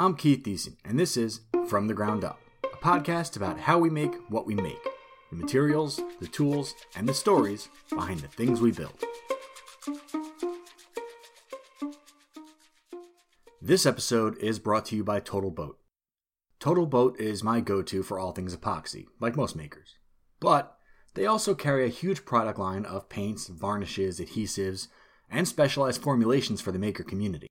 I'm Keith Thiessen, and this is From the Ground Up, a podcast about how we make what we make the materials, the tools, and the stories behind the things we build. This episode is brought to you by Total Boat. Total Boat is my go to for all things epoxy, like most makers. But they also carry a huge product line of paints, varnishes, adhesives, and specialized formulations for the maker community.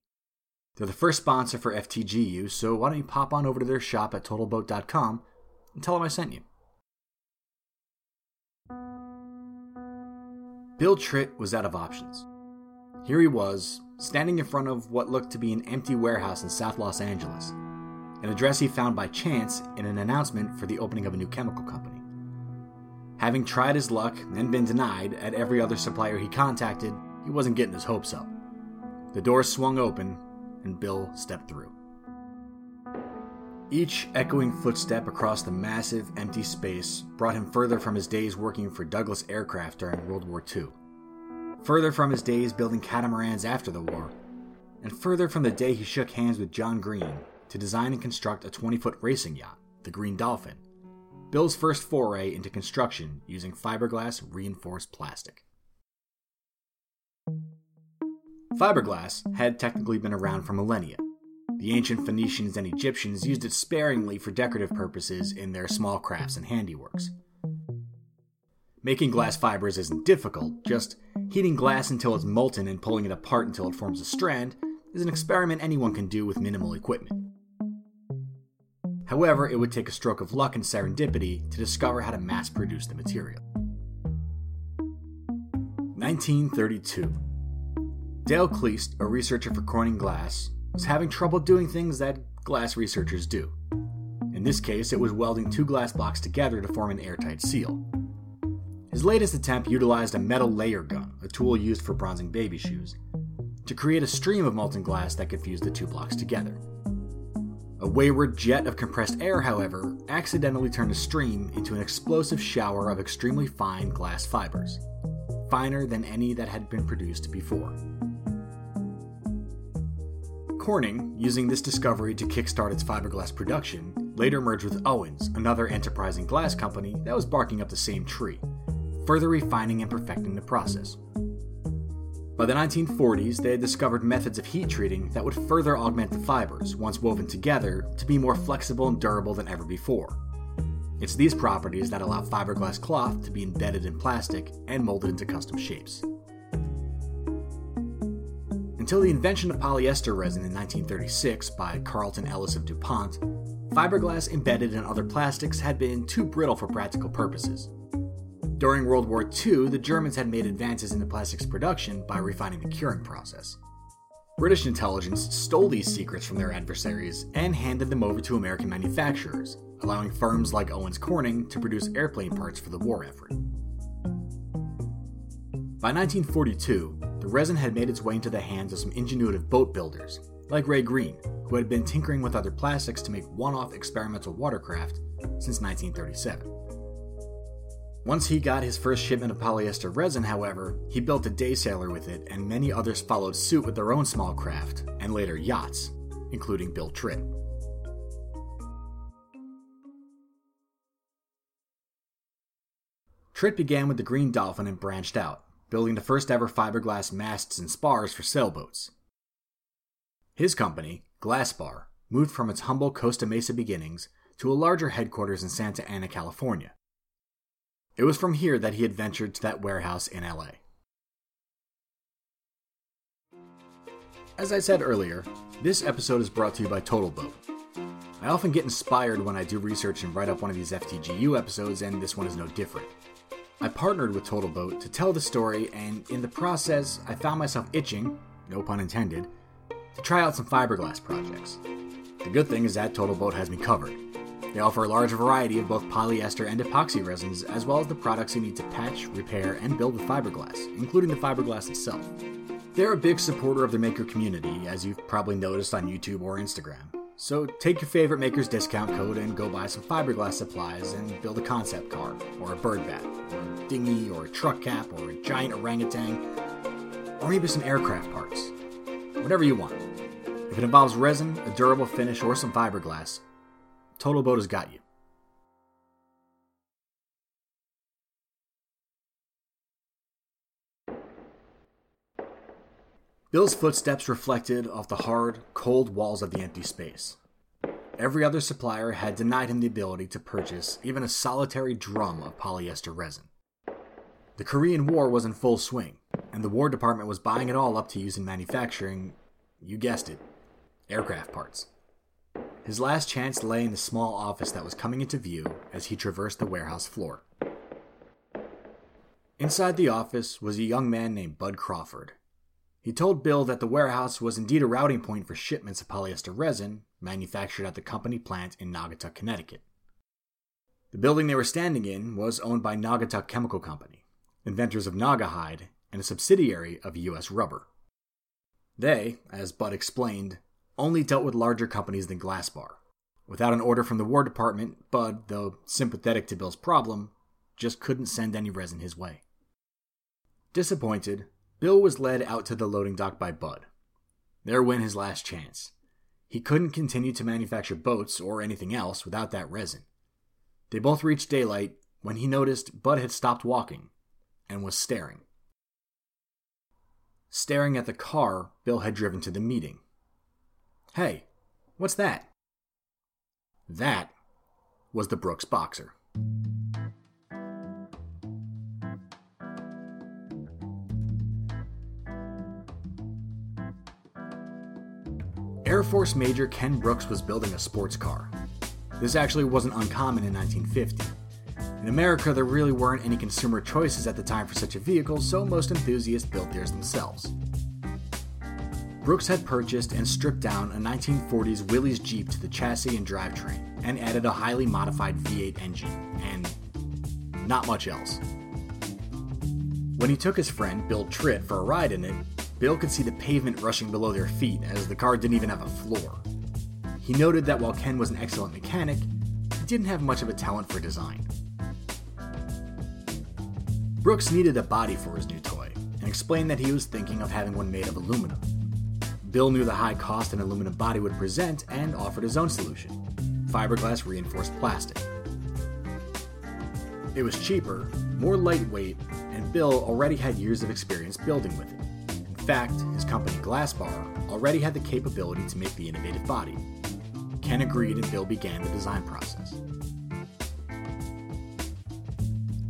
They're the first sponsor for FTGU, so why don't you pop on over to their shop at totalboat.com and tell them I sent you. Bill Tritt was out of options. Here he was, standing in front of what looked to be an empty warehouse in South Los Angeles, an address he found by chance in an announcement for the opening of a new chemical company. Having tried his luck and been denied at every other supplier he contacted, he wasn't getting his hopes up. The door swung open, and Bill stepped through. Each echoing footstep across the massive, empty space brought him further from his days working for Douglas Aircraft during World War II, further from his days building catamarans after the war, and further from the day he shook hands with John Green to design and construct a 20 foot racing yacht, the Green Dolphin, Bill's first foray into construction using fiberglass reinforced plastic. Fiberglass had technically been around for millennia. The ancient Phoenicians and Egyptians used it sparingly for decorative purposes in their small crafts and handiworks. Making glass fibers isn't difficult, just heating glass until it's molten and pulling it apart until it forms a strand is an experiment anyone can do with minimal equipment. However, it would take a stroke of luck and serendipity to discover how to mass produce the material. 1932. Dale Kleist, a researcher for Corning Glass, was having trouble doing things that glass researchers do. In this case, it was welding two glass blocks together to form an airtight seal. His latest attempt utilized a metal layer gun, a tool used for bronzing baby shoes, to create a stream of molten glass that could fuse the two blocks together. A wayward jet of compressed air, however, accidentally turned the stream into an explosive shower of extremely fine glass fibers, finer than any that had been produced before. Corning, using this discovery to kickstart its fiberglass production, later merged with Owens, another enterprising glass company that was barking up the same tree, further refining and perfecting the process. By the 1940s, they had discovered methods of heat treating that would further augment the fibers, once woven together, to be more flexible and durable than ever before. It's these properties that allow fiberglass cloth to be embedded in plastic and molded into custom shapes. Until the invention of polyester resin in 1936 by Carlton Ellis of DuPont, fiberglass embedded in other plastics had been too brittle for practical purposes. During World War II, the Germans had made advances in the plastics production by refining the curing process. British intelligence stole these secrets from their adversaries and handed them over to American manufacturers, allowing firms like Owens Corning to produce airplane parts for the war effort. By 1942, the resin had made its way into the hands of some ingenuitive boat builders, like Ray Green, who had been tinkering with other plastics to make one off experimental watercraft since 1937. Once he got his first shipment of polyester resin, however, he built a day sailor with it, and many others followed suit with their own small craft, and later yachts, including Bill Tritt. Tritt began with the Green Dolphin and branched out, building the first ever fiberglass masts and spars for sailboats. His company, Glasspar, moved from its humble Costa Mesa beginnings to a larger headquarters in Santa Ana, California. It was from here that he had ventured to that warehouse in LA. As I said earlier, this episode is brought to you by Total Boat. I often get inspired when I do research and write up one of these FTGU episodes, and this one is no different. I partnered with Total Boat to tell the story, and in the process, I found myself itching, no pun intended, to try out some fiberglass projects. The good thing is that Total Boat has me covered. They offer a large variety of both polyester and epoxy resins, as well as the products you need to patch, repair, and build with fiberglass, including the fiberglass itself. They're a big supporter of the maker community, as you've probably noticed on YouTube or Instagram. So take your favorite maker's discount code and go buy some fiberglass supplies and build a concept car, or a bird bat, or a dinghy, or a truck cap, or a giant orangutan, or maybe some aircraft parts. Whatever you want. If it involves resin, a durable finish, or some fiberglass, Total Boat has got you. Bill's footsteps reflected off the hard, cold walls of the empty space. Every other supplier had denied him the ability to purchase even a solitary drum of polyester resin. The Korean War was in full swing, and the War Department was buying it all up to use in manufacturing, you guessed it, aircraft parts. His last chance lay in the small office that was coming into view as he traversed the warehouse floor. Inside the office was a young man named Bud Crawford. He told Bill that the warehouse was indeed a routing point for shipments of polyester resin manufactured at the company plant in Naugatuck, Connecticut. The building they were standing in was owned by Naugatuck Chemical Company, inventors of Naugahyde, and a subsidiary of US Rubber. They, as Bud explained, only dealt with larger companies than Glasspar. Without an order from the War Department, Bud, though sympathetic to Bill's problem, just couldn't send any resin his way. Disappointed, Bill was led out to the loading dock by Bud. There went his last chance. He couldn't continue to manufacture boats or anything else without that resin. They both reached daylight when he noticed Bud had stopped walking and was staring. Staring at the car Bill had driven to the meeting. Hey, what's that? That was the Brooks Boxer. Air Force Major Ken Brooks was building a sports car. This actually wasn't uncommon in 1950. In America, there really weren't any consumer choices at the time for such a vehicle, so most enthusiasts built theirs themselves. Brooks had purchased and stripped down a 1940s Willys Jeep to the chassis and drivetrain, and added a highly modified V8 engine, and not much else. When he took his friend, Bill Tritt, for a ride in it, Bill could see the pavement rushing below their feet as the car didn't even have a floor. He noted that while Ken was an excellent mechanic, he didn't have much of a talent for design. Brooks needed a body for his new toy, and explained that he was thinking of having one made of aluminum. Bill knew the high cost an aluminum body would present and offered his own solution fiberglass reinforced plastic. It was cheaper, more lightweight, and Bill already had years of experience building with it. In fact, his company Glasspar already had the capability to make the innovative body. Ken agreed and Bill began the design process.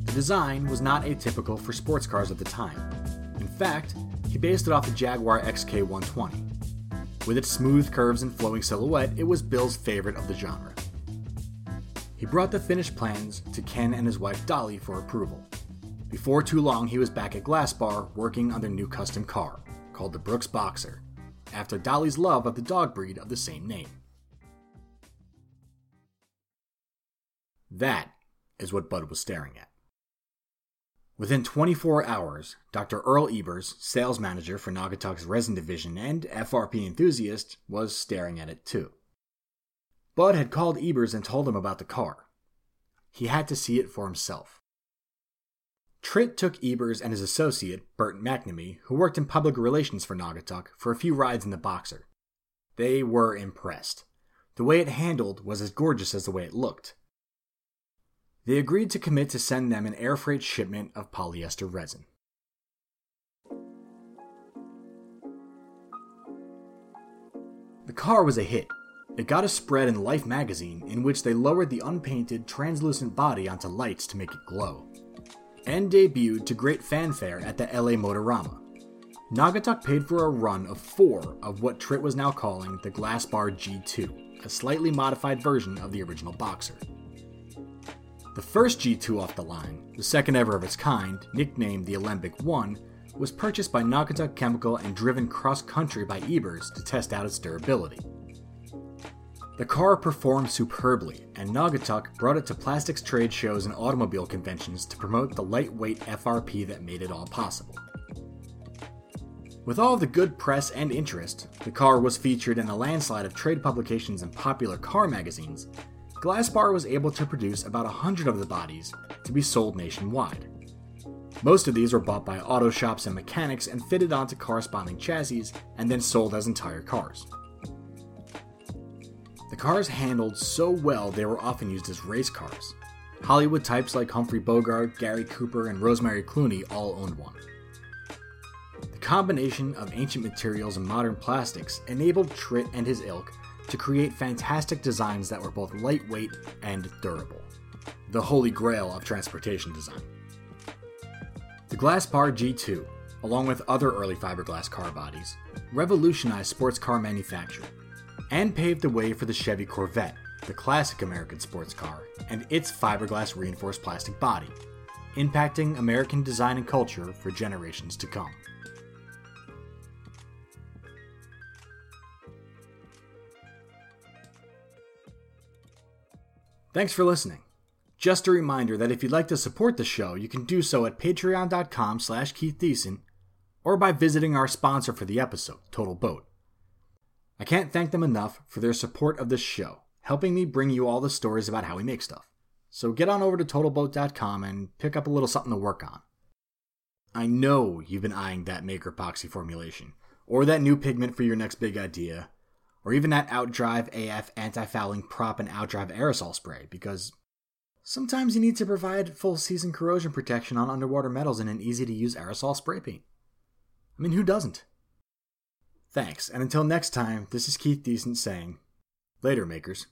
The design was not atypical for sports cars of the time. In fact, he based it off the Jaguar XK120. With its smooth curves and flowing silhouette, it was Bill's favorite of the genre. He brought the finished plans to Ken and his wife Dolly for approval. Before too long, he was back at Glasspar working on their new custom car, called the Brooks Boxer, after Dolly's love of the dog breed of the same name. That is what Bud was staring at. Within 24 hours, Dr. Earl Ebers, sales manager for Naugatuck's resin division and FRP enthusiast, was staring at it too. Bud had called Ebers and told him about the car. He had to see it for himself. Tritt took Ebers and his associate, Bert McNamee, who worked in public relations for Naugatuck, for a few rides in the Boxer. They were impressed. The way it handled was as gorgeous as the way it looked. They agreed to commit to send them an air freight shipment of polyester resin. The car was a hit. It got a spread in Life magazine in which they lowered the unpainted, translucent body onto lights to make it glow, and debuted to great fanfare at the LA Motorama. Naugatuck paid for a run of four of what Tritt was now calling the Glasspar G2, a slightly modified version of the original Boxer. The first G2 off the line, the second ever of its kind, nicknamed the Alembic 1, was purchased by Naugatuck Chemical and driven cross country by Ebers to test out its durability. The car performed superbly, and Naugatuck brought it to plastics trade shows and automobile conventions to promote the lightweight FRP that made it all possible. With all the good press and interest, the car was featured in a landslide of trade publications and popular car magazines, Glasspar was able to produce about 100 of the bodies to be sold nationwide. Most of these were bought by auto shops and mechanics and fitted onto corresponding chassis and then sold as entire cars. The cars handled so well they were often used as race cars. Hollywood types like Humphrey Bogart, Gary Cooper, and Rosemary Clooney all owned one. The combination of ancient materials and modern plastics enabled Tritt and his ilk to create fantastic designs that were both lightweight and durable. The holy grail of transportation design. The Glasspar G2, along with other early fiberglass car bodies, revolutionized sports car manufacture and paved the way for the Chevy Corvette, the classic American sports car, and its fiberglass reinforced plastic body, impacting American design and culture for generations to come. Thanks for listening. Just a reminder that if you'd like to support the show, you can do so at patreon.com slash Keith or by visiting our sponsor for the episode, Total Boat. I can't thank them enough for their support of this show, helping me bring you all the stories about how we make stuff. So get on over to TotalBoat.com and pick up a little something to work on. I know you've been eyeing that Maker epoxy formulation, or that new pigment for your next big idea, or even that OutDrive AF anti-fouling prop and OutDrive aerosol spray, because sometimes you need to provide full season corrosion protection on underwater metals in an easy to use aerosol spray paint. I mean, who doesn't? Thanks, and until next time, this is Keith Decent saying, Later, makers.